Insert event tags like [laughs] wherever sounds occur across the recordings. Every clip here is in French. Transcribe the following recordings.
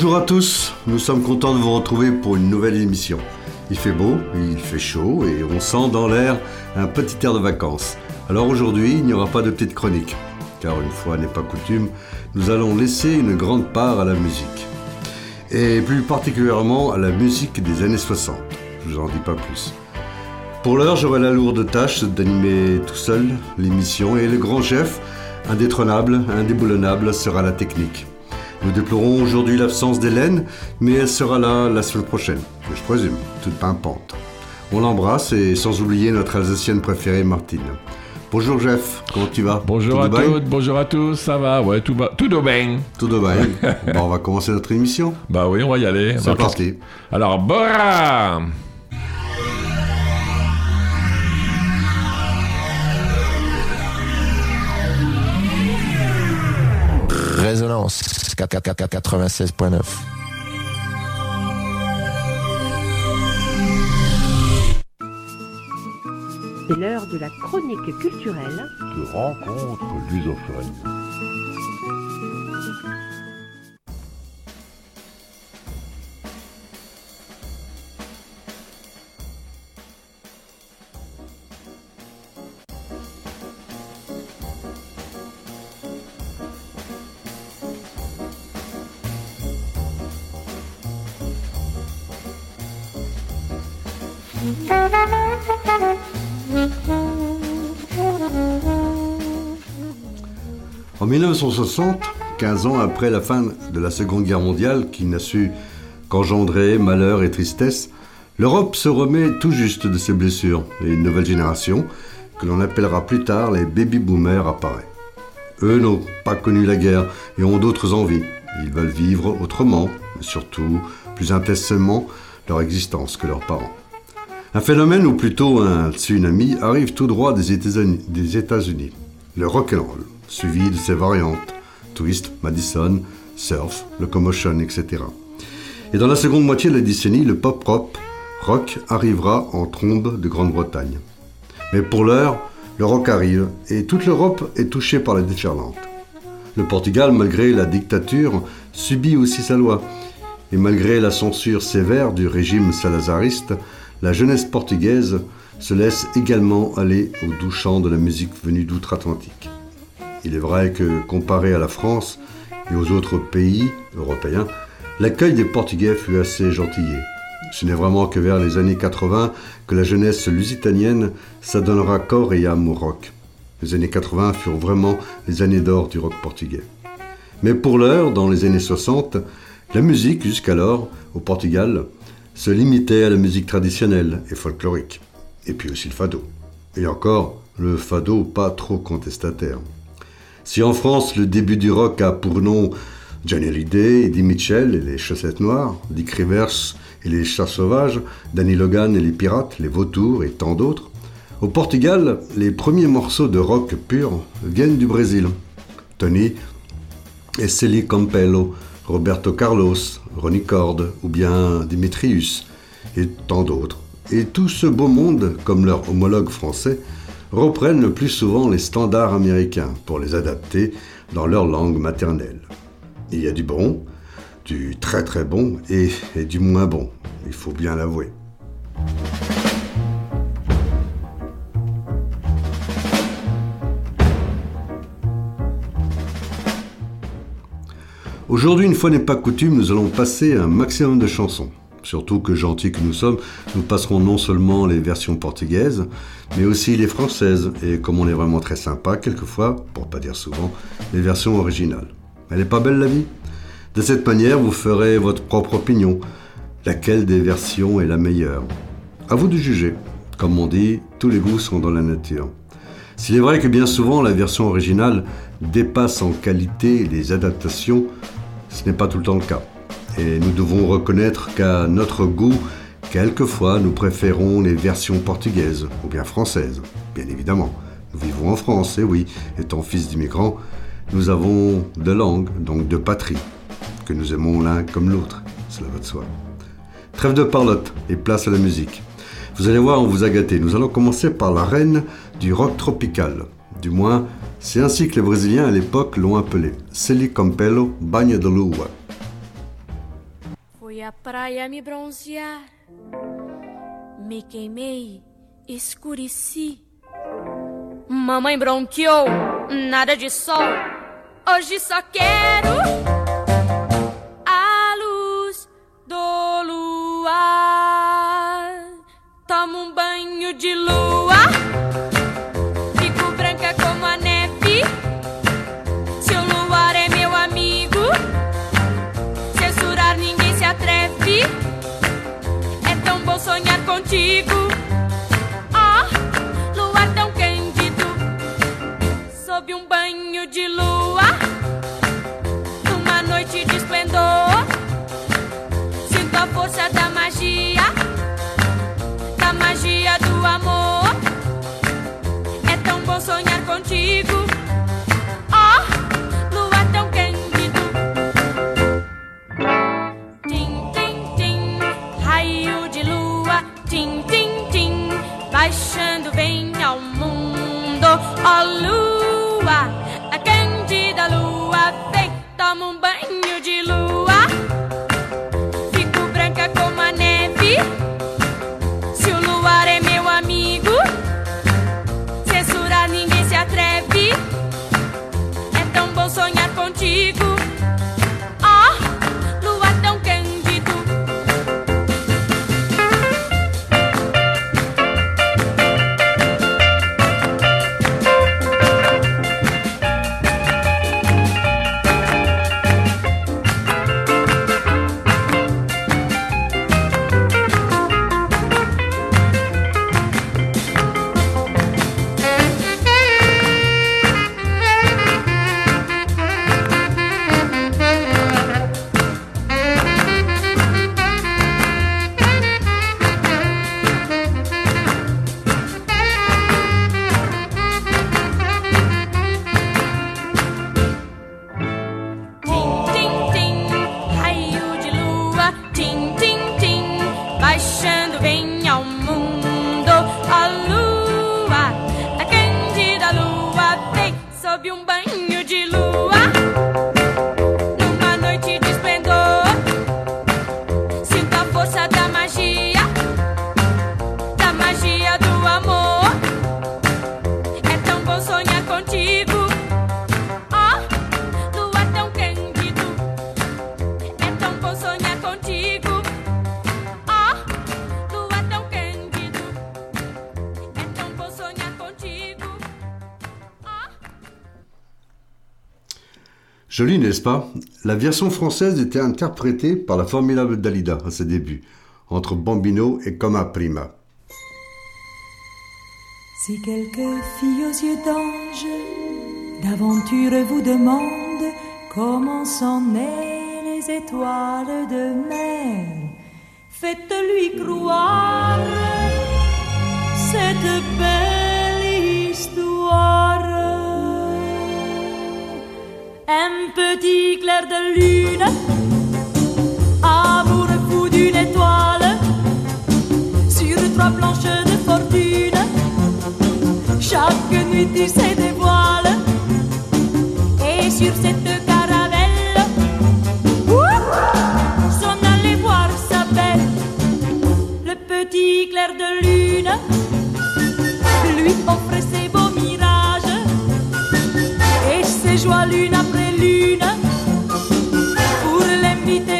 Bonjour à tous, nous sommes contents de vous retrouver pour une nouvelle émission. Il fait beau, il fait chaud et on sent dans l'air un petit air de vacances. Alors aujourd'hui, il n'y aura pas de petite chronique, car une fois n'est pas coutume, nous allons laisser une grande part à la musique. Et plus particulièrement à la musique des années 60. Je vous en dis pas plus. Pour l'heure, j'aurai la lourde tâche d'animer tout seul l'émission et le grand chef, indétrônable, indéboulonnable, sera la technique. Nous déplorons aujourd'hui l'absence d'Hélène, mais elle sera là la semaine prochaine, je présume, toute pimpante. On l'embrasse et sans oublier notre Alsacienne préférée Martine. Bonjour Jeff, comment tu vas? Bonjour à toutes, bonjour à tous, ça va? Ouais, tout, va, tout bien. Tout bien. [laughs] bon, on va commencer notre émission. Bah oui, on va y aller. C'est parti. Alors, Bora Résonance 96.9. C'est l'heure de la chronique culturelle de rencontre lusophone. En 1960, 15 ans après la fin de la Seconde Guerre mondiale, qui n'a su qu'engendrer malheur et tristesse, l'Europe se remet tout juste de ses blessures et une nouvelle génération, que l'on appellera plus tard les baby-boomers, apparaît. Eux n'ont pas connu la guerre et ont d'autres envies. Ils veulent vivre autrement, mais surtout plus intensément leur existence que leurs parents. Un phénomène, ou plutôt un tsunami, arrive tout droit des États-Unis, le rock and roll, suivi de ses variantes, twist, Madison, surf, locomotion, etc. Et dans la seconde moitié de la décennie, le pop rock, rock arrivera en trombe de Grande-Bretagne. Mais pour l'heure, le rock arrive et toute l'Europe est touchée par la déferlante. Le Portugal, malgré la dictature, subit aussi sa loi. Et malgré la censure sévère du régime salazariste, la jeunesse portugaise se laisse également aller au doux chant de la musique venue d'outre-Atlantique. Il est vrai que, comparé à la France et aux autres pays européens, l'accueil des Portugais fut assez gentillé. Ce n'est vraiment que vers les années 80 que la jeunesse lusitanienne s'adonnera corps et âme au rock. Les années 80 furent vraiment les années d'or du rock portugais. Mais pour l'heure, dans les années 60, la musique, jusqu'alors, au Portugal, se limitait à la musique traditionnelle et folklorique, et puis aussi le fado. Et encore, le fado pas trop contestataire. Si en France, le début du rock a pour nom Johnny Hallyday, Eddie Mitchell et les Chaussettes Noires, Dick Rivers et les Chats Sauvages, Danny Logan et les Pirates, les Vautours et tant d'autres, au Portugal, les premiers morceaux de rock pur viennent du Brésil. Tony et Celi Campello, Roberto Carlos, Ronnie Cord ou bien Dimitrius et tant d'autres. Et tout ce beau monde, comme leur homologue français, reprennent le plus souvent les standards américains pour les adapter dans leur langue maternelle. Il y a du bon, du très très bon et, et du moins bon, il faut bien l'avouer. Aujourd'hui, une fois n'est pas coutume, nous allons passer un maximum de chansons. Surtout que gentils que nous sommes, nous passerons non seulement les versions portugaises, mais aussi les françaises, et comme on est vraiment très sympa, quelquefois, pour pas dire souvent, les versions originales. Elle n'est pas belle la vie? De cette manière, vous ferez votre propre opinion. Laquelle des versions est la meilleure? À vous de juger. Comme on dit, tous les goûts sont dans la nature. S'il est vrai que bien souvent la version originale dépasse en qualité les adaptations, ce n'est pas tout le temps le cas. Et nous devons reconnaître qu'à notre goût, quelquefois nous préférons les versions portugaises ou bien françaises, bien évidemment. Nous vivons en France, et oui, étant fils d'immigrants, nous avons deux langues, donc deux patries, que nous aimons l'un comme l'autre, cela va de soi. Trêve de parlotte et place à la musique. Vous allez voir, on vous a gâté. Nous allons commencer par la reine du rock tropical. Du moins, c'est ainsi que les Brésiliens à l'époque l'ont appelé. Celi Campello Bagna de Lua. Fui à praia me bronzear, me queimei, escureci. Mamãe bronqueou, nada de sol. Hoje só quero Joli, n'est-ce pas? La version française était interprétée par la formidable Dalida à ses débuts, entre Bambino et Coma Prima. Si quelques filles aux yeux d'ange d'aventure vous demandent comment sont nées les étoiles de mer, faites-lui croire cette belle histoire. Un petit clair de lune, amour fou d'une étoile, sur trois planches de fortune. Chaque nuit il se dévoile Et sur cette caravelle S'en allait voir sa belle Le petit clair de lune Lui joies lune après lune Pour l'inviter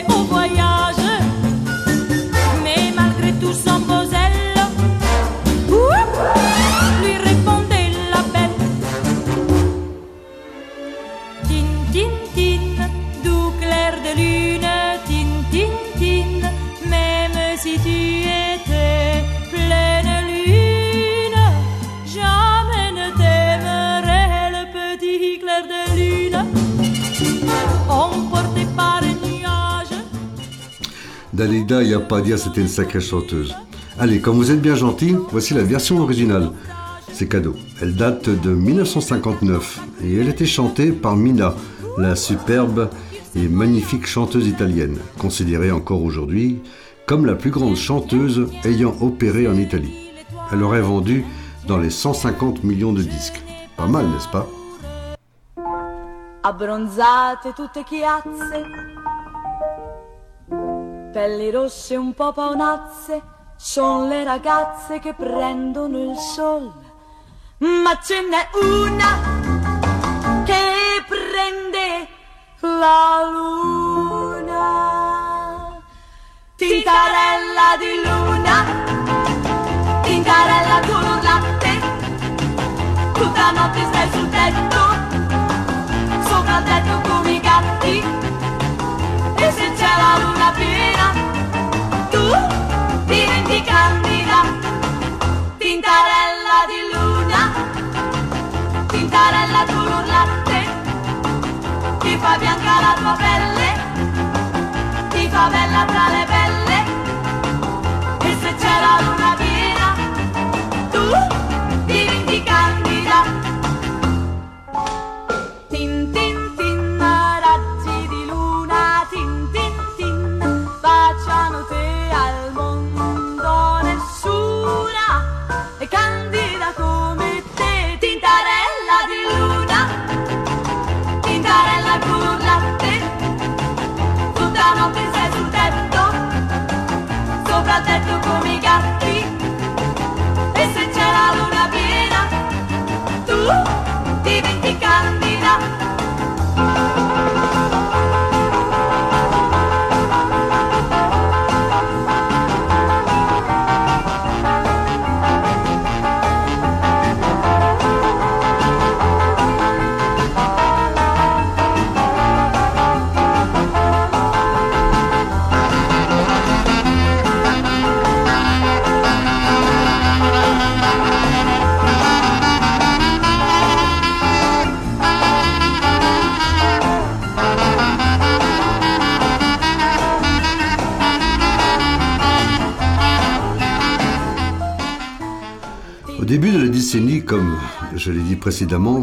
pas dire, c'était une sacrée chanteuse. Allez, comme vous êtes bien gentil, voici la version originale. C'est cadeau. Elle date de 1959 et elle était chantée par Mina, la superbe et magnifique chanteuse italienne, considérée encore aujourd'hui comme la plus grande chanteuse ayant opéré en Italie. Elle aurait vendu dans les 150 millions de disques. Pas mal, n'est-ce pas? Pelli rosse un po' paonazze, sono le ragazze che prendono il sol. Ma ce n'è una che prende la luna. Tintarella di luna, tintarella non latte, tutta notte stai sul tetto, sopra il tetto come i gatti, e se c'è la luna piena, fa bianca la tua pelle, ti fa bella tra le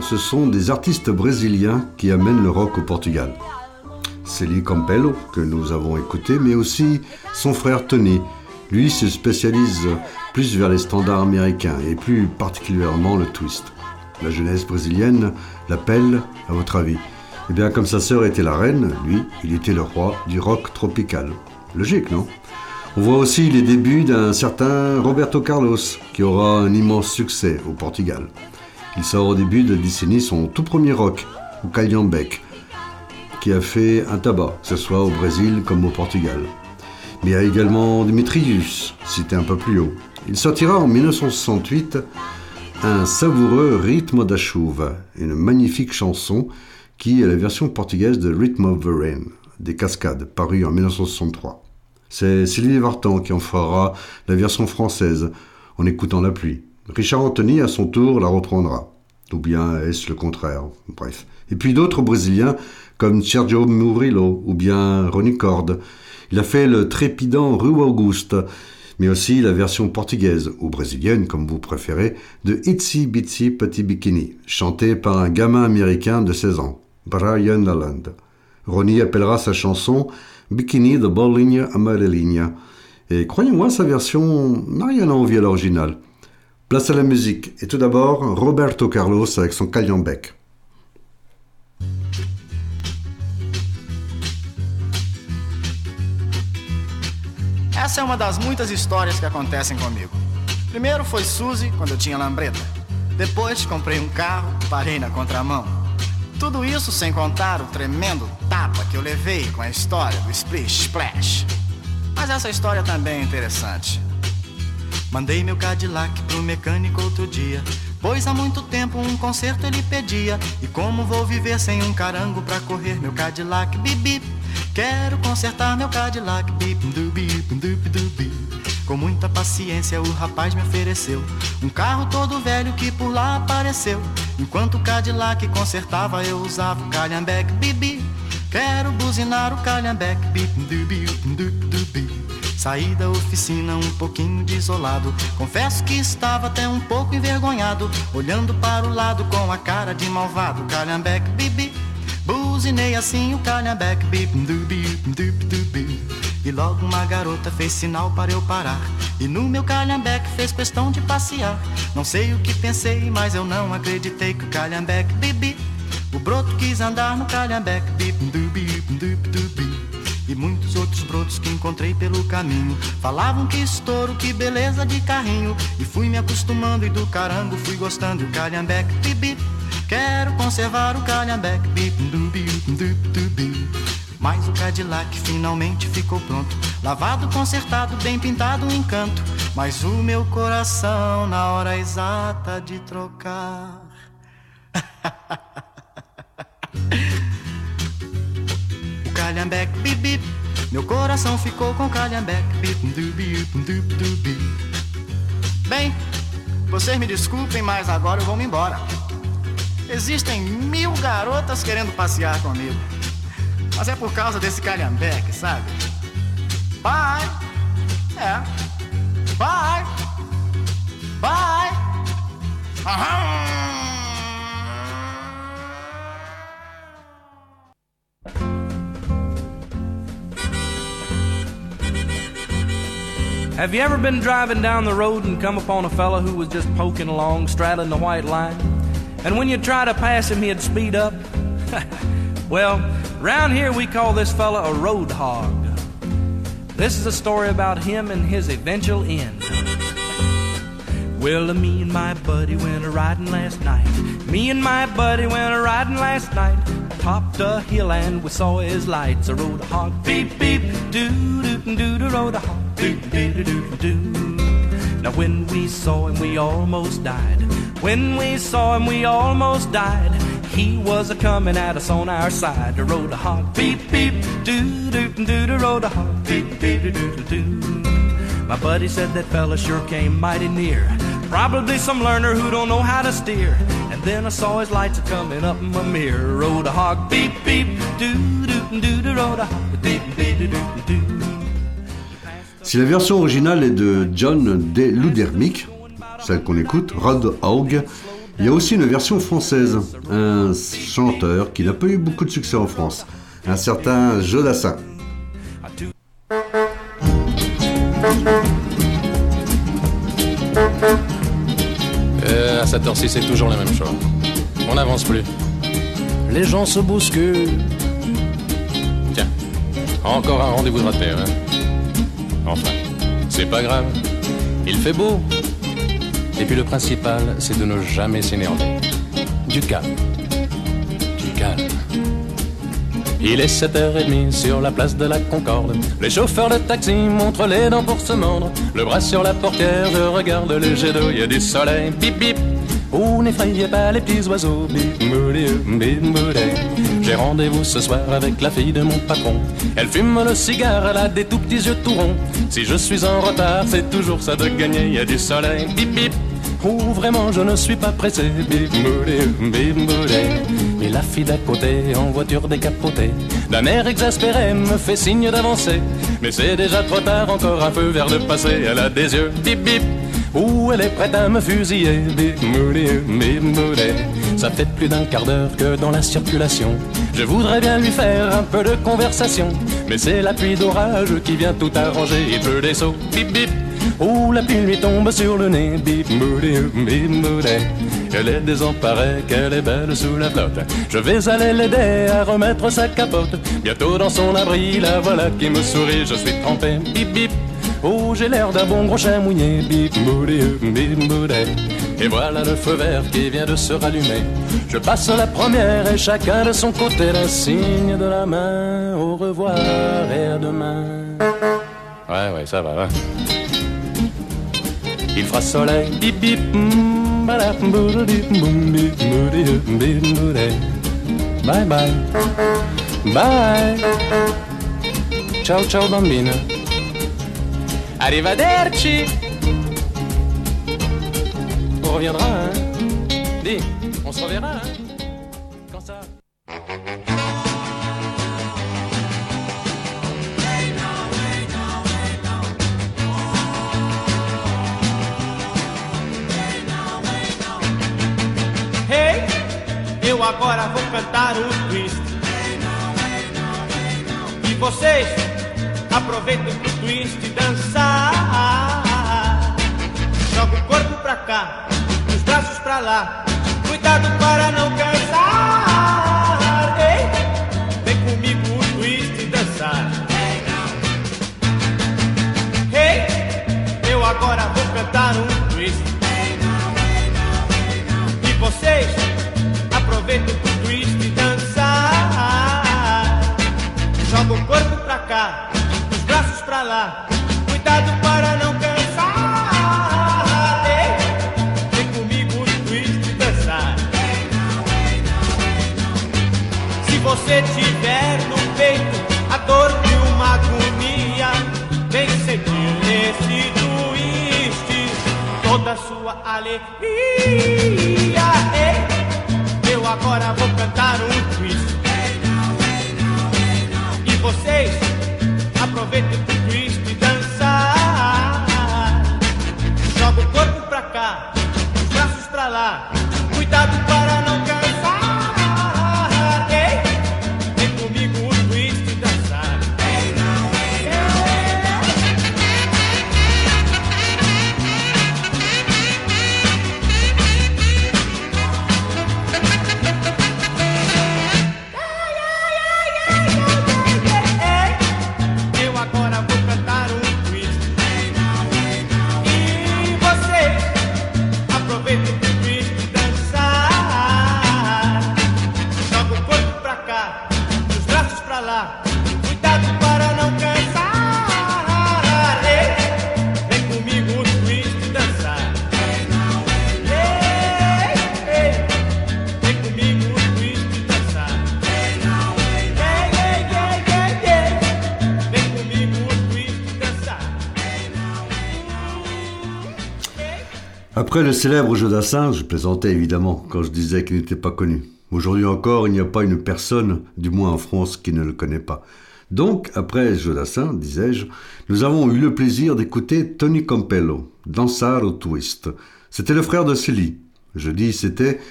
ce sont des artistes brésiliens qui amènent le rock au Portugal. Célie Campello, que nous avons écouté, mais aussi son frère Tony. Lui se spécialise plus vers les standards américains et plus particulièrement le twist. La jeunesse brésilienne l'appelle, à votre avis Eh bien, comme sa sœur était la reine, lui, il était le roi du rock tropical. Logique, non? On voit aussi les débuts d'un certain Roberto Carlos, qui aura un immense succès au Portugal. Il sort au début de la décennie son tout premier rock, au Calhambeque, qui a fait un tabac, que ce soit au Brésil comme au Portugal. Mais il y a également Dimitrius, cité un peu plus haut. Il sortira en 1968 un savoureux Rythme da Chuva, une magnifique chanson qui est la version portugaise de Rhythm of the Rain, des Cascades, paru en 1963. C'est Sylvie Vartan qui en fera la version française en écoutant la pluie. Richard Anthony, à son tour, la reprendra. Ou bien est-ce le contraire? Bref. Et puis d'autres Brésiliens, comme Sergio Murillo ou bien Ronnie Cord. Il a fait le trépidant Rue Auguste, mais aussi la version portugaise, ou brésilienne, comme vous préférez, de Itsy Bitsy Petit Bikini, chantée par un gamin américain de 16 ans, Brian Lalland. Ronnie appellera sa chanson Bikini de Bolinha Amarelinha. Et croyez-moi, sa version n'a rien à envier à l'original. Place à la musique, et tout d'abord Roberto Carlos avec son Calhambeque. Essa é uma das muitas histórias que acontecem comigo. Primeiro foi Suzy, quando eu tinha lambreta. Depois comprei um carro, parei na contramão. Tudo isso sem contar o tremendo tapa que eu levei com a história do Splish Splash. Mas essa história também é interessante. Mandei meu Cadillac pro mecânico outro dia. Pois há muito tempo um conserto ele pedia. E como vou viver sem um carango pra correr meu Cadillac? Bip. Quero consertar meu Cadillac. Bip dubi, dubi, dubi. Com muita paciência o rapaz me ofereceu um carro todo velho que por lá apareceu. Enquanto o Cadillac consertava eu usava o calhambeque bibi. Quero buzinar o calhambeque bip dubi, dubi. Saí da oficina um pouquinho desolado. Confesso que estava até um pouco envergonhado, olhando para o lado com a cara de malvado. Calhambeque bibi. Buzinei assim o calhambeque bip dubi, dubi, dubi. E logo uma garota fez sinal para eu parar. E no meu calhambeque fez questão de passear. Não sei o que pensei, mas eu não acreditei que o calhambeque bibi. O broto quis andar no calhambeque bip dubi, dubi, dubi. E muitos outros brotos que encontrei pelo caminho. Falavam que estouro, que beleza de carrinho. E fui me acostumando e do carango fui gostando. E o calhambeque, bip, Quero conservar o calhambeque, dubi. Mas o Cadillac finalmente ficou pronto. Lavado, consertado, bem pintado, um encanto. Mas o meu coração, na hora exata de trocar. [laughs] calhambeque, bip, bip. Meu coração ficou com calhambeque, bip, dubi, dubi, dubi. Bem, vocês me desculpem, mas agora eu vou me embora. Existem mil garotas querendo passear comigo. Mas é por causa desse calhambeque, sabe? Bye! É. Bye! Bye! Aham! Have you ever been driving down the road and come upon a fella who was just poking along, straddling the white line? And when you try to pass him, he'd speed up? [laughs] well, round here we call this fella a road hog. This is a story about him and his eventual end. Well, me and my buddy went a riding last night. Me and my buddy went a riding last night. Topped a hill and we saw his lights. A road hog, beep beep, doo doo doo doo, road hog, doo doo doo doo doo. Now when we saw him, we almost died. When we saw him, we almost died. He was a coming at us on our side. The road hog, beep beep, doo doo doo doo, road hog, beep beep doo doo doo. My buddy said that fella sure came mighty near. Probably some learner who don't know how to steer. And then I saw his lights are coming up in my mirror. Rode a hog, beep beep, doo doo doo doo, rode a hog, beep beep doo doo doo. Si la version originale est de John D. Ludermick, celle qu'on écoute, Rod Haug, il y a aussi une version française, un chanteur qui n'a pas eu beaucoup de succès en France, un certain Jodassin. Euh, à cette heure-ci, c'est toujours la même chose. On n'avance plus. Les gens se bousculent. Tiens, encore un rendez-vous de raté, hein Enfin, c'est pas grave. Il fait beau. Et puis le principal, c'est de ne jamais s'énerver. Du calme. Du calme. Il est 7h30 sur la place de la Concorde. Les chauffeurs de taxi montrent les dents pour se mordre. Le bras sur la portière, je regarde le jet d'eau, il y a du soleil. Bip bip. Oh, n'effrayez pas les petits oiseaux. Bip bip mouli. J'ai rendez-vous ce soir avec la fille de mon patron. Elle fume le cigare, elle a des tout petits yeux tout ronds. Si je suis en retard, c'est toujours ça de gagner. Il y a du soleil. Bip bip. Oh, vraiment, je ne suis pas pressé. Bip bip. Mais la fille d'à côté, en voiture décapotée, d'un air exaspéré, me fait signe d'avancer. Mais c'est déjà trop tard, encore un feu vers le passé. Elle a des yeux bip bip. Ouh, elle est prête à me fusiller. Ça fait plus d'un quart d'heure que dans la circulation. Je voudrais bien lui faire un peu de conversation. Mais c'est la pluie d'orage qui vient tout arranger. Il pleut des sauts. Bip bip. Oh, la pluie lui tombe sur le nez. Bip. Elle est désemparée, qu'elle est belle sous la flotte. Je vais aller l'aider à remettre sa capote. Bientôt dans son abri, la voilà qui me sourit. Je suis trempé. Bip bip. Oh, j'ai l'air d'un bon gros chien mouillé. Bip mouli. Et voilà le feu vert qui vient de se rallumer. Je passe la première et chacun de son côté le signe de la main. Au revoir et à demain. Ouais, ouais, ça va, ouais. Il fera soleil, bip bip. Bye bye. Bye. Ciao ciao bambina. Arrivederci. On reviendra, hein Dis, on se reverra, hein Quand ça Hey, eu agora vou cantar o twist. E vocês aproveitem twist e dançar. Joga o corpo pra cá, os braços pra lá. Cuidado para não cansar. Ei, vem comigo o twist e dançar. Ei, eu agora vou cantar um twist. E vocês aproveitem o twist e dançar. Joga o corpo pra cá lá. Cuidado para não cansar. Ei, vem comigo no twist dançar. Se você tiver no peito a dor de uma agonia, vem sentir nesse twist toda a sua alegria. Ei, eu agora vou cantar um twist. Lá. Cuidado para não Après le célèbre Jodassin, je plaisantais évidemment quand je disais qu'il n'était pas connu. Aujourd'hui encore, il n'y a pas une personne, du moins en France, qui ne le connaît pas. Donc, après Jodassin, disais-je, nous avons eu le plaisir d'écouter Tony Campello, Dansar au Twist. C'était le frère de Célie. Je dis c'était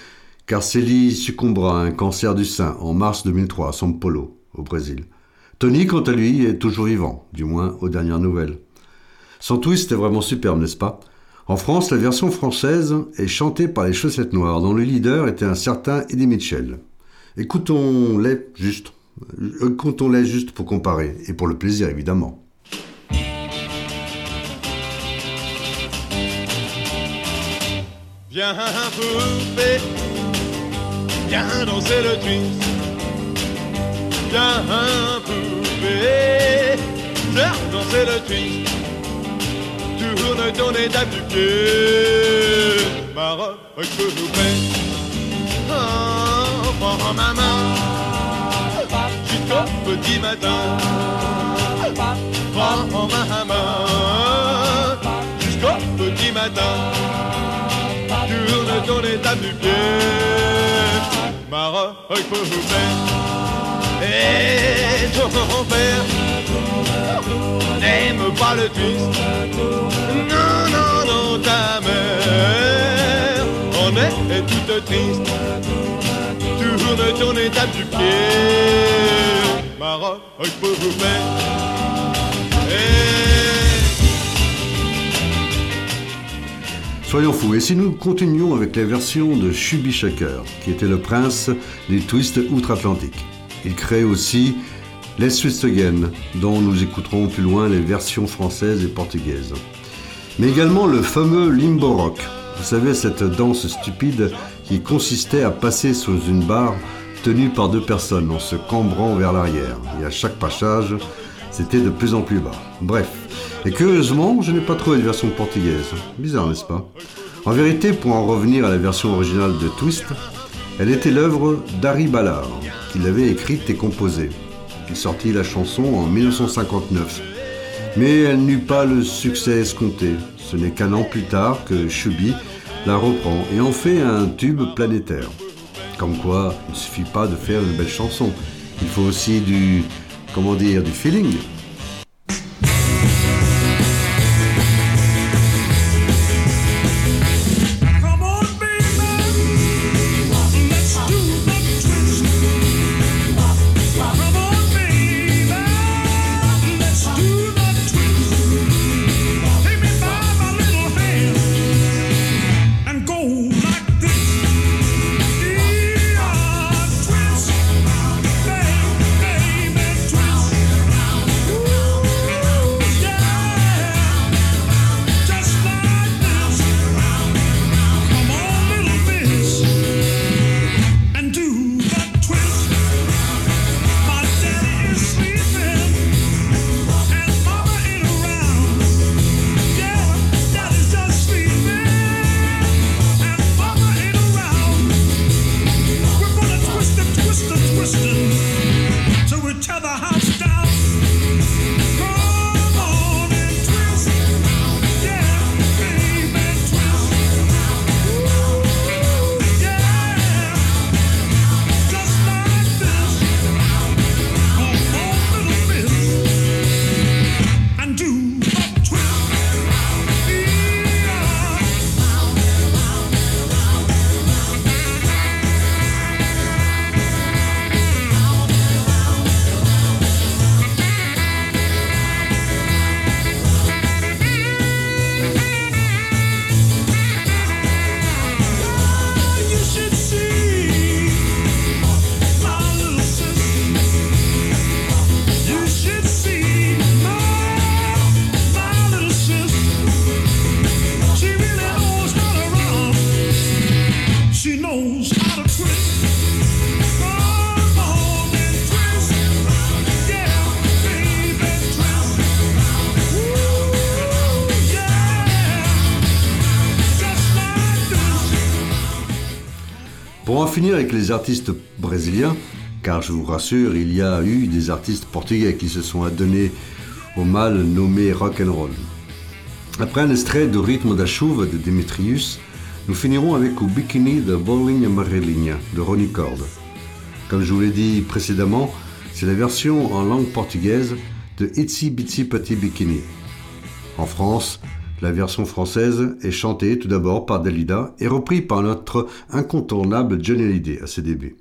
car Célie succombera à un cancer du sein en mars 2003 à São Paulo, au Brésil. Tony, quant à lui, est toujours vivant, du moins aux dernières nouvelles. Son twist est vraiment superbe, n'est-ce pas? En France, la version française est chantée par les Chaussettes Noires, dont le leader était un certain Eddie Mitchell. Écoutons-les juste. Écoutons-les juste pour comparer, et pour le plaisir évidemment. Viens poupée, viens danser le twist. Viens poupée, viens danser le twist. Tourne ton étape du pied. Maroc, poupée. Oh, prends ma main jusqu'au petit matin. Prends ma main jusqu'au petit matin. Tourne ton étape du pied. Maroc, poupée. Et ton père n'aime pas le twist. Non, non, non, ta mère en est toute triste. Tourne ton étape du pied. Maroc, poupée. Soyons fous, et si nous continuons avec la version de Chubby qui était le prince des twists outre-Atlantique? Il crée aussi Les Twist Again, dont nous écouterons plus loin les versions françaises et portugaises. Mais également le fameux limbo rock. Vous savez, cette danse stupide qui consistait à passer sous une barre tenue par deux personnes en se cambrant vers l'arrière. Et à chaque passage, c'était de plus en plus bas. Bref. Et curieusement, je n'ai pas trouvé de version portugaise. Bizarre, n'est-ce pas? En vérité, pour en revenir à la version originale de Twist, elle était l'œuvre d'Harry Ballard, qui l'avait écrite et composée. Il sortit la chanson en 1959. Mais elle n'eut pas le succès escompté. Ce n'est qu'un an plus tard que Chubby la reprend et en fait un tube planétaire. Comme quoi, il ne suffit pas de faire une belle chanson. Il faut aussi du, comment du feeling. Finir avec les artistes brésiliens, car je vous rassure, il y a eu des artistes portugais qui se sont adonnés au mal nommé rock and roll. Après un extrait de Rythme da de Demetrius, nous finirons avec au Bikini de Bowling Amarelinha de Ronnie Cord. Comme je vous l'ai dit précédemment, c'est la version en langue portugaise de Itsy Bitsy Petit Bikini. En France, la version française est chantée tout d'abord par Dalida et reprise par notre incontournable Johnny Hallyday à ses débuts.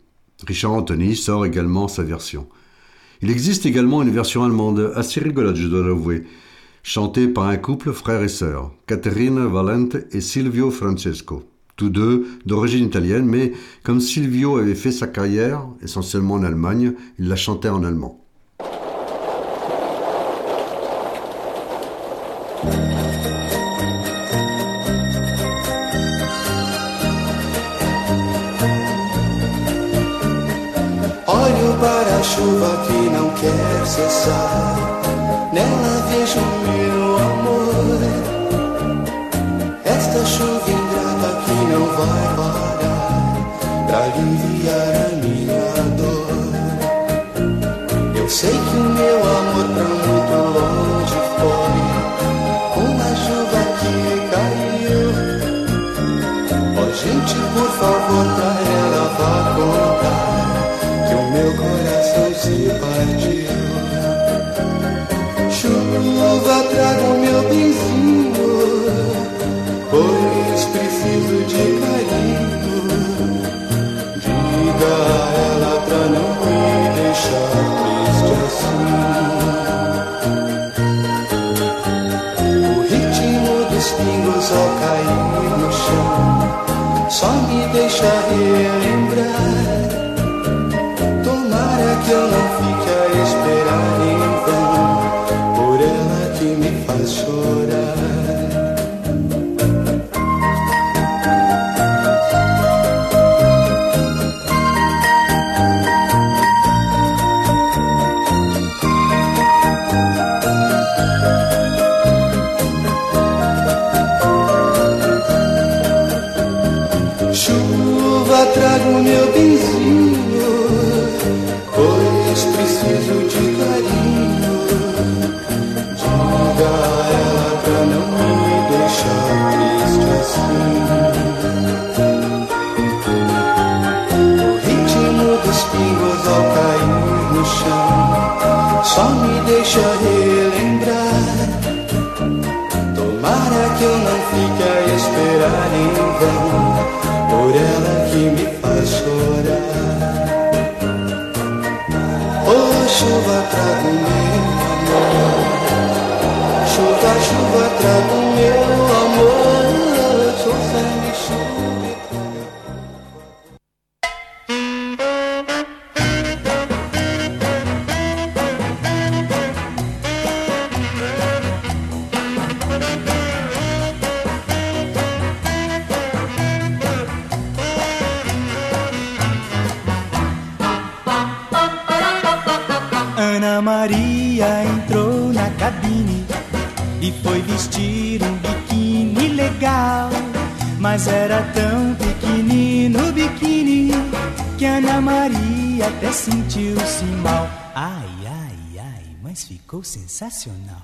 Richard Anthony sort également sa version. Il existe également une version allemande assez rigolote, je dois l'avouer, chantée par un couple frère et sœur, Catherine Valente et Silvio Francesco. Tous deux d'origine italienne, mais comme Silvio avait fait sa carrière essentiellement en Allemagne, il la chantait en allemand. Quer cessar. Nela vejo meu amor. Esta chuva ingrata que não vai parar pra aliviar traga o meu benzinho, Oh, chuva, sensacional.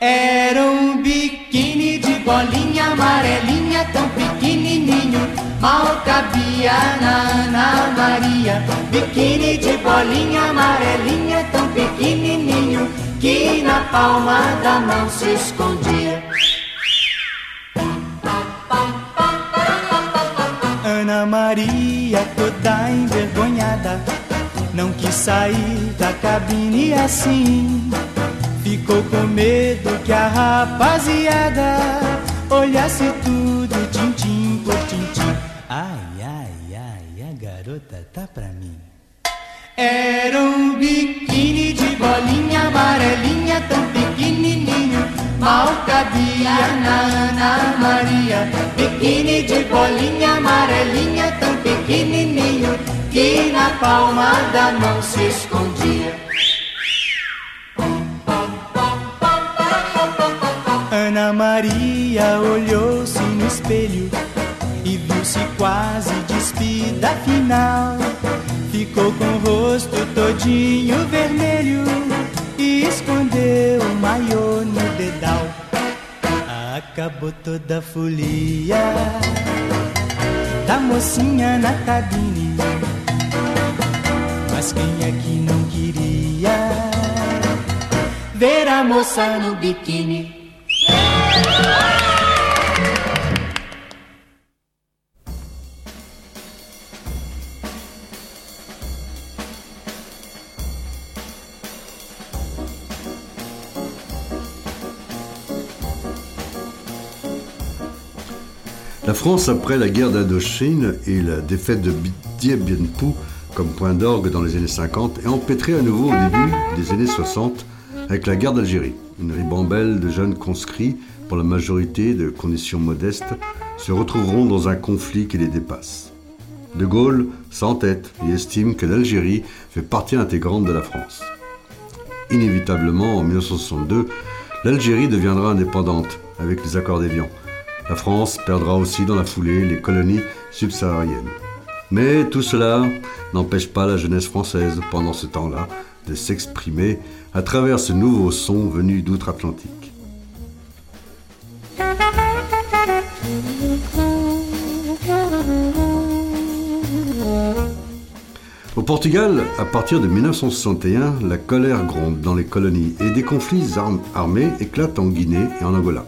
Era um biquíni de bolinha amarelinha, tão pequenininho, mal cabia na Ana Maria. Biquíni de bolinha amarelinha, tão pequenininho, que na palma da mão se escondia. Ana Maria, toda envergonhada, não quis sair da cabine assim. Ficou com medo que a rapaziada olhasse tudo tintim por tintim. Ai, ai, ai, a garota tá pra mim. Era um biquíni de bolinha amarelinha, tão pequenininho, mal cabia na Ana Maria. Biquíni de bolinha amarelinha, tão pequenininho, que na palma da mão se escondia. Ana Maria olhou-se no espelho e viu-se quase despida final. Ficou com o rosto todinho vermelho e escondeu o maiô no dedal. Acabou toda a folia da mocinha na cabine. Mas quem é que não queria ver a moça no biquíni? La France, après la guerre d'Indochine et la défaite de Dien Bien Phu comme point d'orgue dans les années 50, est empêtrée à nouveau au début des années 60 avec la guerre d'Algérie. Une ribambelle de jeunes conscrits, la majorité de conditions modestes, se retrouveront dans un conflit qui les dépasse. De Gaulle s'entête et estime que l'Algérie fait partie intégrante de la France. Inévitablement, en 1962, l'Algérie deviendra indépendante avec les accords d'Évian. La France perdra aussi dans la foulée les colonies subsahariennes. Mais tout cela n'empêche pas la jeunesse française, pendant ce temps-là, de s'exprimer à travers ce nouveau son venu d'outre-Atlantique. Au Portugal, à partir de 1961, la colère gronde dans les colonies et des conflits armés éclatent en Guinée et en Angola.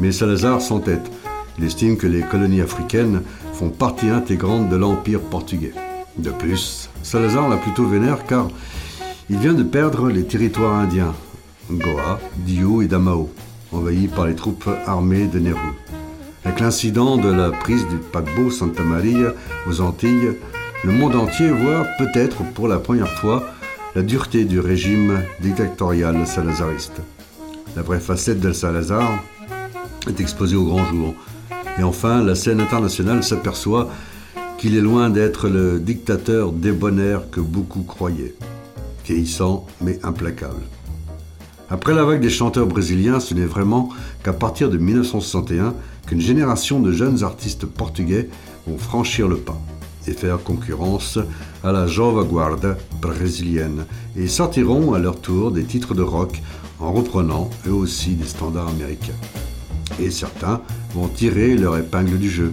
Mais Salazar s'entête. Il estime que les colonies africaines font partie intégrante de l'empire portugais. De plus, Salazar l'a plutôt vénère car il vient de perdre les territoires indiens, Goa, Dio et Damao, envahis par les troupes armées de Nehru. Avec l'incident de la prise du paquebot Santa Maria aux Antilles, le monde entier voit peut-être pour la première fois la dureté du régime dictatorial salazariste. La vraie facette d'El Salazar est exposée au grand jour. Et enfin, la scène internationale s'aperçoit qu'il est loin d'être le dictateur débonnaire que beaucoup croyaient. Vieillissant mais implacable. Après la vague des chanteurs brésiliens, ce n'est vraiment qu'à partir de 1961 qu'une génération de jeunes artistes portugais vont franchir le pas faire concurrence à la Jova Guarda brésilienne et sortiront à leur tour des titres de rock en reprenant eux aussi des standards américains. Et certains vont tirer leur épingle du jeu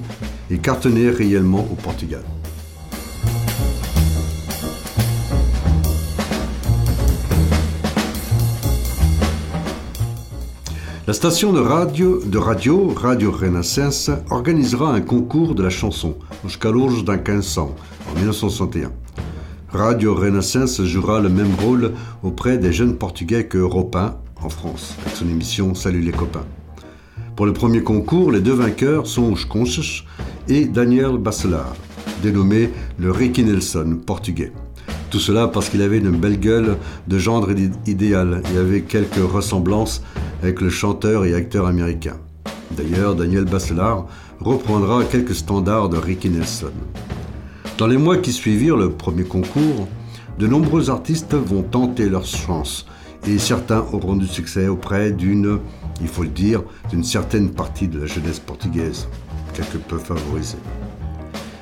et cartonner réellement au Portugal. La station de radio, de radio Radio Renaissance organisera un concours de la chanson Os Calouros d'un 1500 en 1961. Radio Renaissance jouera le même rôle auprès des jeunes portugais que Europe 1 en France, avec son émission Salut les copains. Pour le premier concours, les deux vainqueurs sont Os et Daniel Bacelar, dénommé le Ricky Nelson portugais. Tout cela parce qu'il avait une belle gueule de gendre idéal et avait quelques ressemblances avec le chanteur et acteur américain. D'ailleurs, Daniel Bacelar reprendra quelques standards de Ricky Nelson. Dans les mois qui suivirent le premier concours, de nombreux artistes vont tenter leur chance et certains auront du succès auprès d'une, il faut le dire, d'une certaine partie de la jeunesse portugaise, quelque peu favorisée.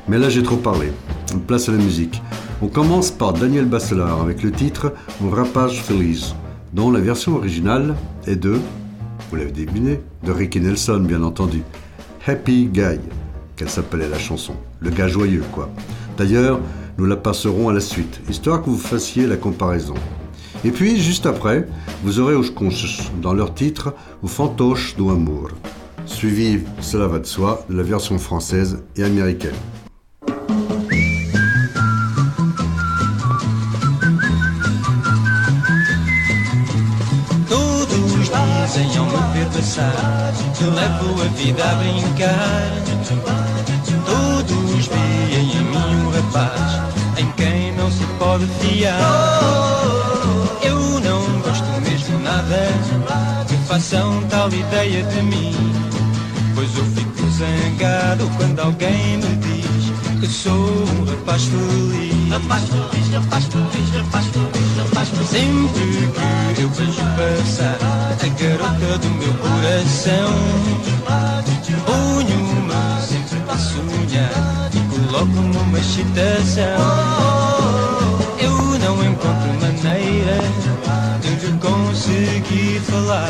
Mais là j'ai trop parlé, place à la musique. On commence par Daniel Bacelar avec le titre Un rapage feliz dont la version originale est de, vous l'avez deviné, de Ricky Nelson bien entendu. Happy Guy, qu'elle s'appelait la chanson. Le gars joyeux quoi. D'ailleurs, nous la passerons à la suite, histoire que vous fassiez la comparaison. Et puis, juste après, vous aurez dans leur titre O Fantoche do suivi, cela va de soi, de la version française et américaine. Passar Que levo a vida a brincar. Todos veem em mim um rapaz Em quem não se pode fiar. Eu não gosto mesmo nada Que façam tal ideia de mim Pois eu fico zangado quando alguém me diz Que sou um rapaz feliz. Rapaz feliz, rapaz feliz, rapaz feliz, mas sempre que eu vejo passar a garota do meu coração, ponho-me sempre para sonhar e coloco-me uma excitação. Eu não encontro maneira de lhe conseguir falar.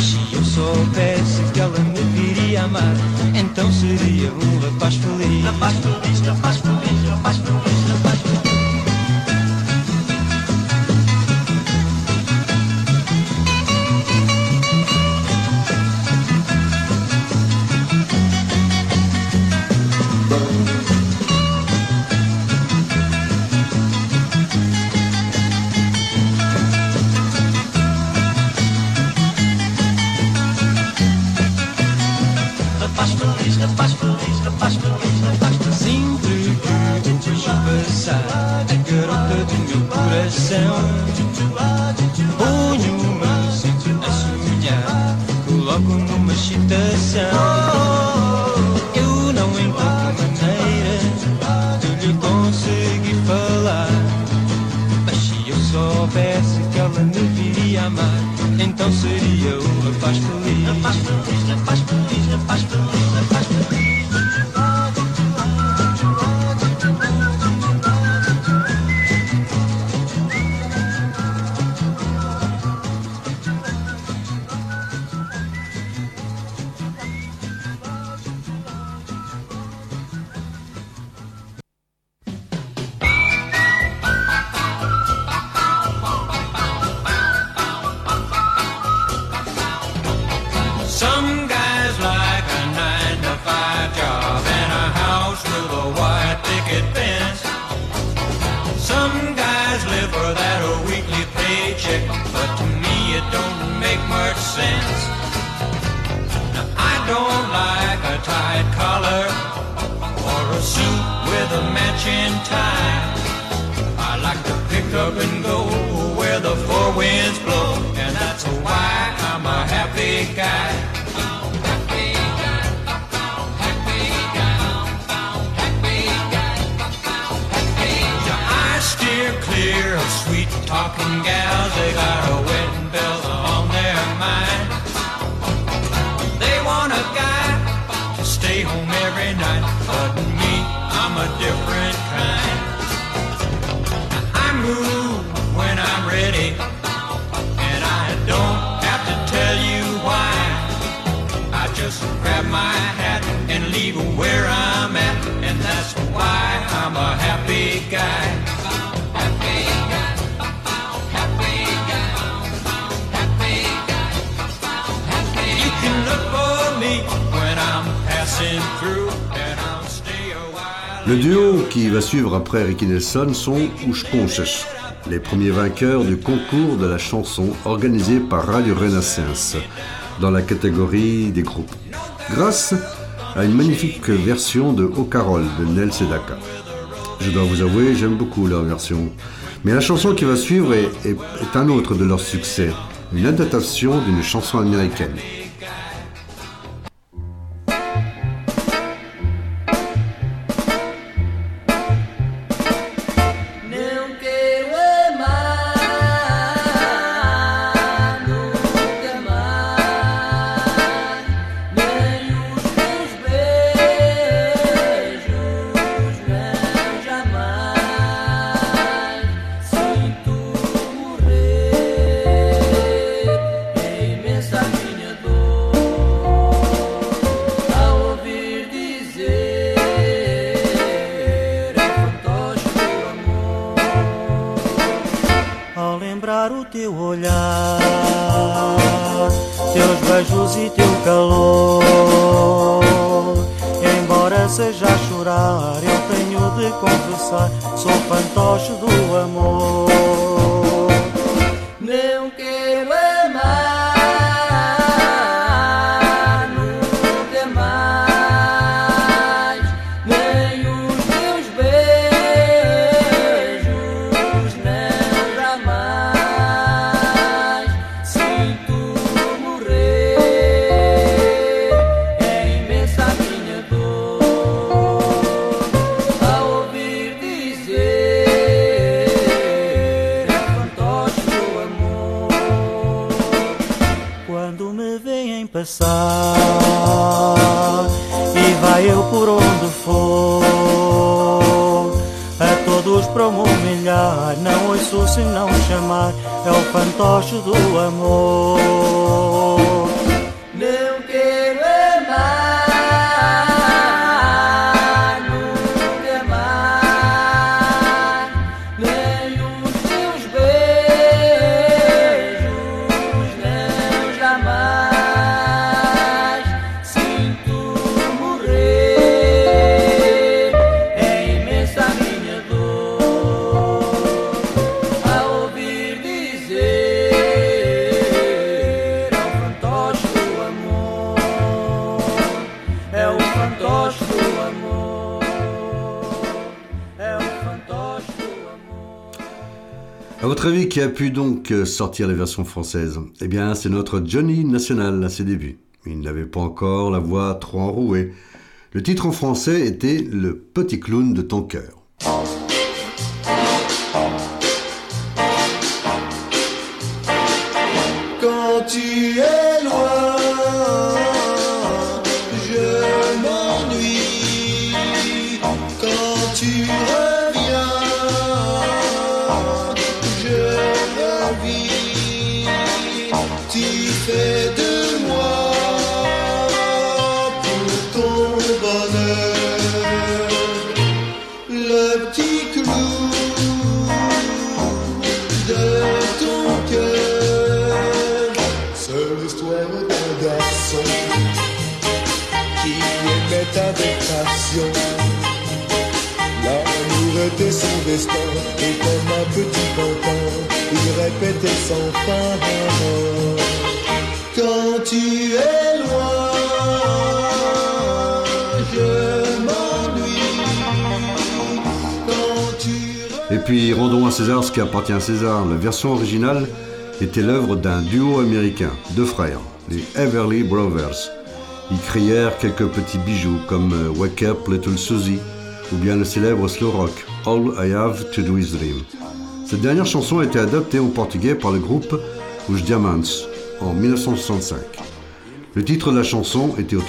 Se eu soubesse que ela me viria amar, então seria um rapaz feliz. Rapaz feliz, rapaz feliz, rapaz feliz. Le duo qui va suivre après Ricky Nelson sont Oushkonches, les premiers vainqueurs du concours de la chanson organisé par Radio Renaissance dans la catégorie des groupes, grâce à une magnifique version de O Carol de Nel Sedaka. Je dois vous avouer, j'aime beaucoup leur version. Mais la chanson qui va suivre est, est un autre de leurs succès, une adaptation d'une chanson américaine. fantoche do amor. Sortir la version française Eh bien, c'est notre Johnny National à ses débuts. Il n'avait pas encore la voix trop enrouée. Le titre en français était Le petit clown de ton cœur. Et puis, rendons à César ce qui appartient à César. La version originale était l'œuvre d'un duo américain, deux frères, les Everly Brothers. Ils créèrent quelques petits bijoux comme euh, Wake Up Little Susie ou bien le célèbre slow rock All I Have to Do Is Dream. Cette dernière chanson a été adaptée en portugais par le groupe Os Diamantes en 1965. Le titre de la chanson était Au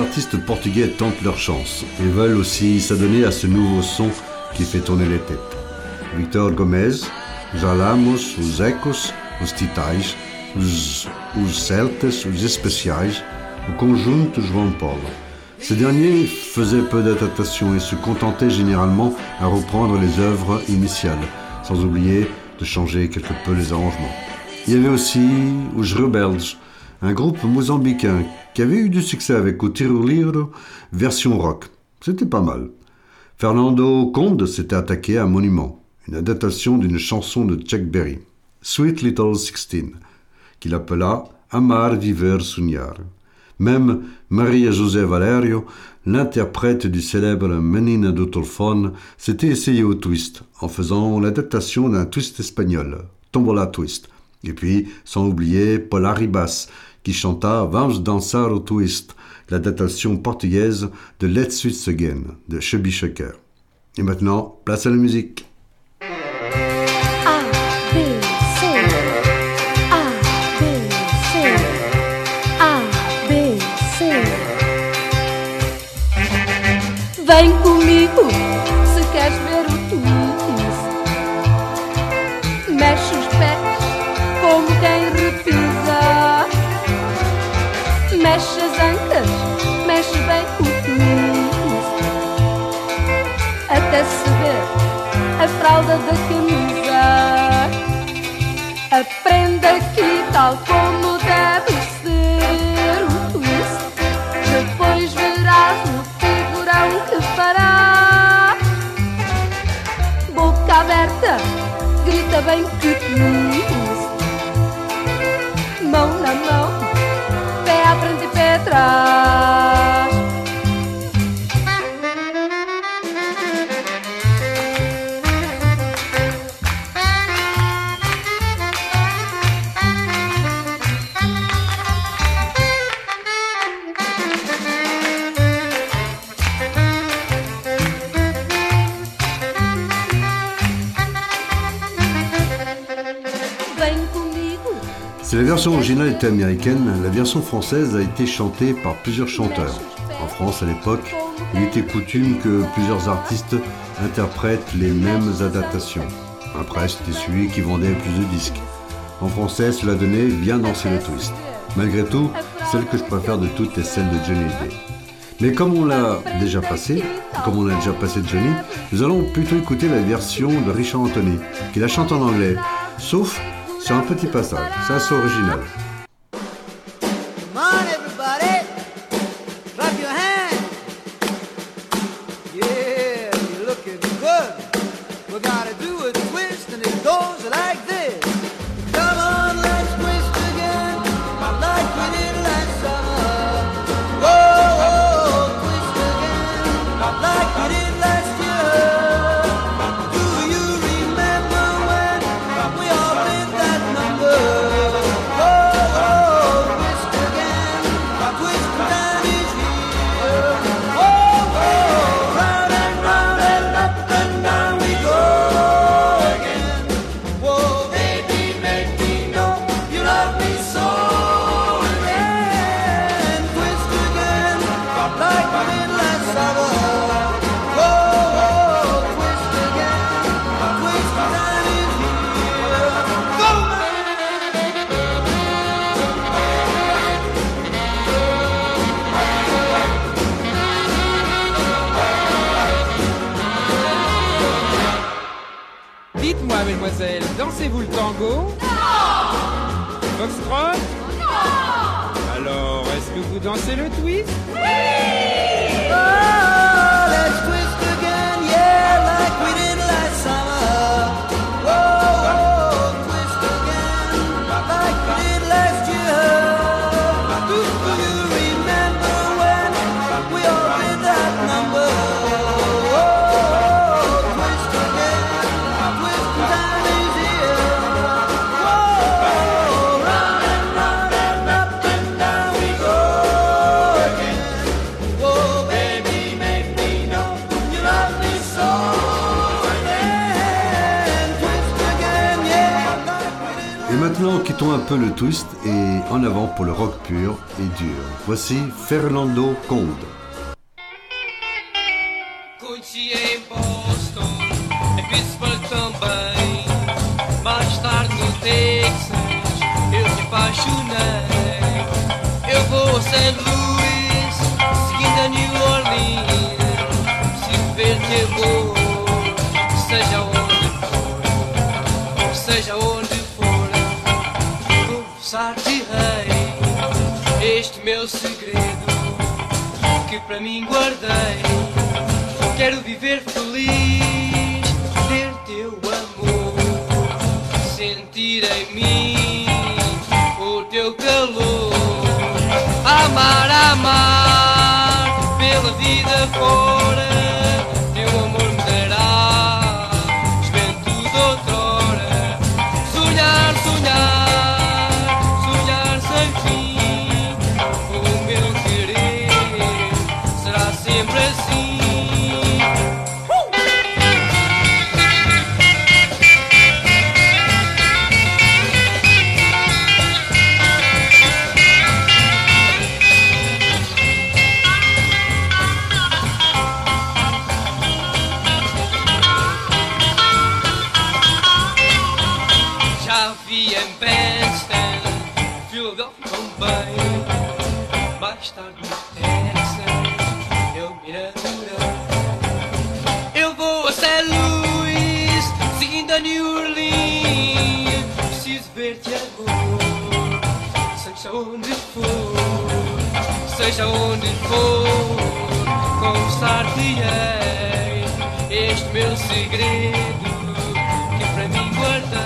artistes portugais tentent leur chance et veulent aussi s'adonner à ce nouveau son qui fait tourner les têtes. Victor Gomez, Jalamos, os Ecos, os Titais, os, os Celtas, os Especiais, o Conjunto João Paulo. Ces derniers faisaient peu d'adaptations et se contentaient généralement à reprendre les œuvres initiales, sans oublier de changer quelque peu les arrangements. Il y avait aussi os un groupe mozambicain qui avait eu du succès avec O Tiroliro version rock. C'était pas mal. Fernando Conde s'était attaqué à Monument, une adaptation d'une chanson de Chuck Berry, Sweet Little Sixteen, qu'il appela Amar Viver Sonhar. Même Maria José Valerio, l'interprète du célèbre Menina do Tolfone, s'était essayée au twist en faisant l'adaptation d'un twist espagnol, Tombola Twist. Et puis, sans oublier Paul Arribas, qui chanta Vamos dançar au twist, l'adaptation portugaise de Let's Switch Again de Chubby Checker. Et maintenant, place à la musique. Da camisa. Aprenda aqui tal como deve ser o twist. Depois verás o figurão que fará. Boca aberta, grita bem que version originale était américaine, la version française a été chantée par plusieurs chanteurs. En France, à l'époque, il était coutume que plusieurs artistes interprètent les mêmes adaptations. Après, c'était celui qui vendait plus de disques. En français, cela donnait bien danser le twist. Malgré tout, celle que je préfère de toutes est celle de Johnny Hallyday. Mais comme on l'a déjà passé, comme on a déjà passé Johnny, nous allons plutôt écouter la version de Richard Anthony, qui la chante en anglais, sauf sur un petit passage. C'est assez original. Un peu le twist et en avant pour le rock pur et dur. Voici Fernando Conde. Onde for. Confessar-te-ei este meu segredo que para mim guardei.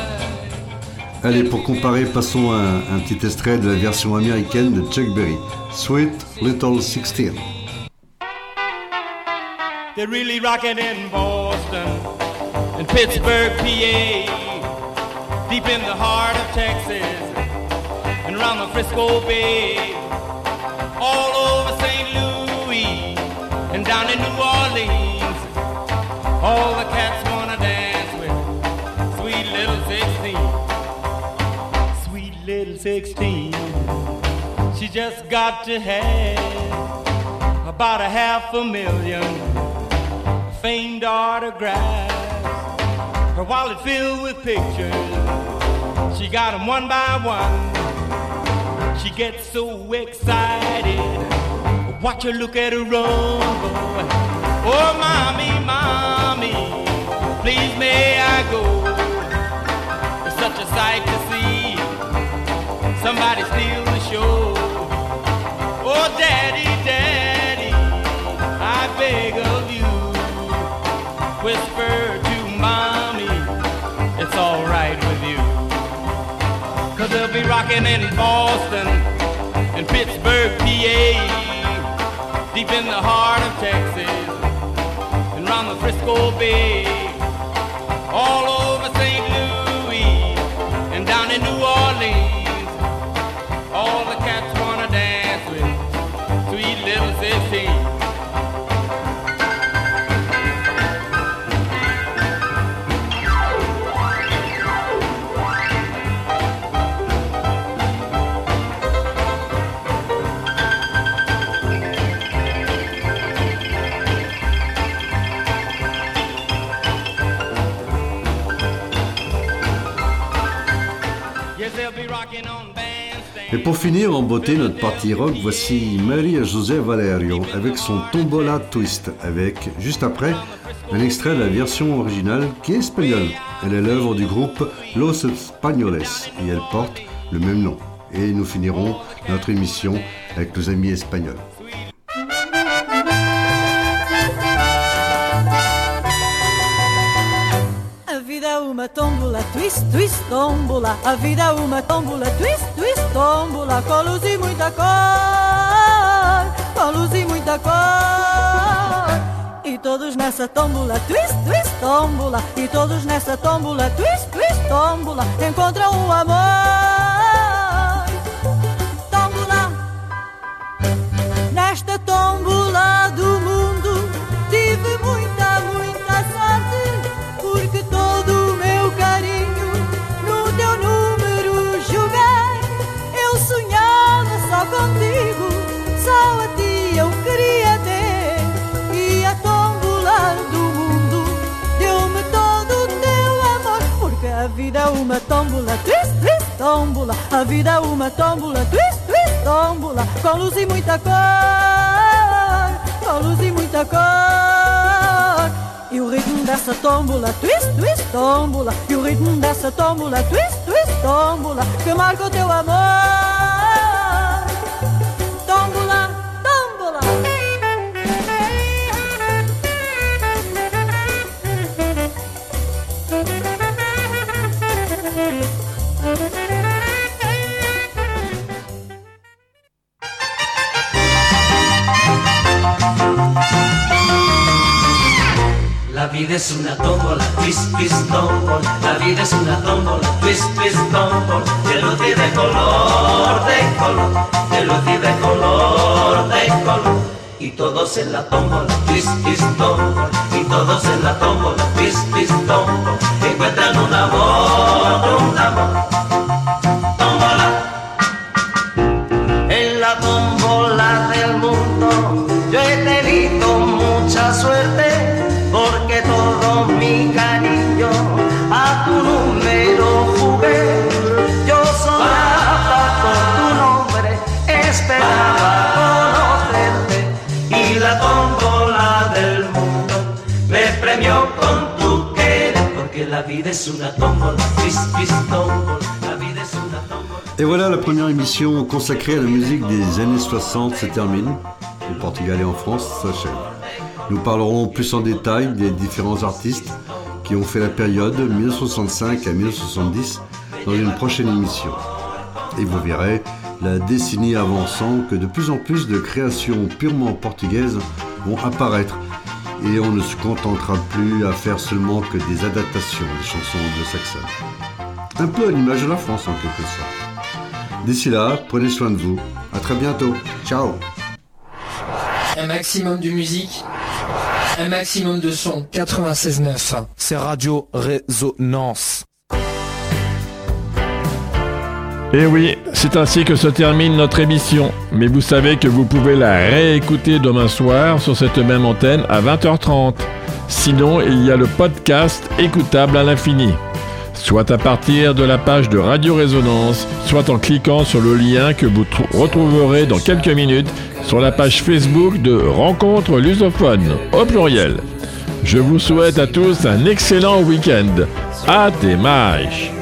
Allez, pour comparer, passons à un, un petit extrait de la version américaine de Chuck Berry, Sweet Little Sixteen. They're really rocking in Boston and Pittsburgh, PA, deep in the heart of Texas and around the Frisco Bay, All the cats wanna dance with sweet little 16. Sweet little 16. She just got to have about a half a million famed autographs. Her wallet filled with pictures. She got them one by one. She gets so excited. Watch her look at her rumble. Oh, mommy, mommy, please may I go? It's such a sight to see. Somebody steal the show. Oh, daddy, daddy, I beg of you. Whisper to mommy, it's alright with you. Cause they'll be rocking in Boston and Pittsburgh, PA, deep in the heart of Texas, Frisco Bay, all Et pour finir en beauté notre partie rock, voici Maria José Valerio avec son Tombola Twist, avec juste après un extrait de la version originale qui est espagnole. Elle est l'œuvre du groupe Los Españoles et elle porte le même nom. Et nous finirons notre émission avec nos amis espagnols. Twist, twist, tómbola. A vida é uma tómbola, twist, twist, tómbola. Com luz e muita cor, com luz e muita cor. E todos nessa tómbola, twist, twist, tómbola. E todos nessa tómbola, twist, twist, tómbola. Encontram o amor. É uma tómbola, twist, twist, tómbola. A vida é uma tómbola, twist, twist, tómbola. Com luz e muita cor, com luz e muita cor. E o ritmo dessa tómbola, twist, twist, tómbola. E o ritmo dessa tómbola, twist, twist, tómbola. Que marca o teu amor. Vida es una tómbola, twist, twist, tómbola. La vida es una tómbola, twist, twist, tómbola. De luz y de color, de color. De luz y de color, de color. Y todos en la tómbola, twist, twist, tómbola. Y todos en la tómbola, twist, twist, tómbola. Encuentran un amor, un amor. Et voilà, la première émission consacrée à la musique des années 60 se termine. Au Portugal et en France s'achève. Nous parlerons plus en détail des différents artistes qui ont fait la période 1965 à 1970 dans une prochaine émission. Et vous verrez, la décennie avançant, que de plus en plus de créations purement portugaises vont apparaître et on ne se contentera plus à faire seulement que des adaptations des chansons anglo-saxonnes. Un peu à l'image de la France en quelque sorte. D'ici là, prenez soin de vous. À très bientôt. Ciao Un maximum de musique, un maximum de son. 96.9. C'est Radio Résonance. Et Eh oui, c'est ainsi que se termine notre émission. Mais vous savez que vous pouvez la réécouter demain soir sur cette même antenne à 20h30. Sinon, il y a le podcast écoutable à l'infini. Soit à partir de la page de Radio Résonance, soit en cliquant sur le lien que vous trou- retrouverez dans quelques minutes sur la page Facebook de Rencontre Lusophone, au pluriel. Je vous souhaite à tous un excellent week-end. Mais! manchas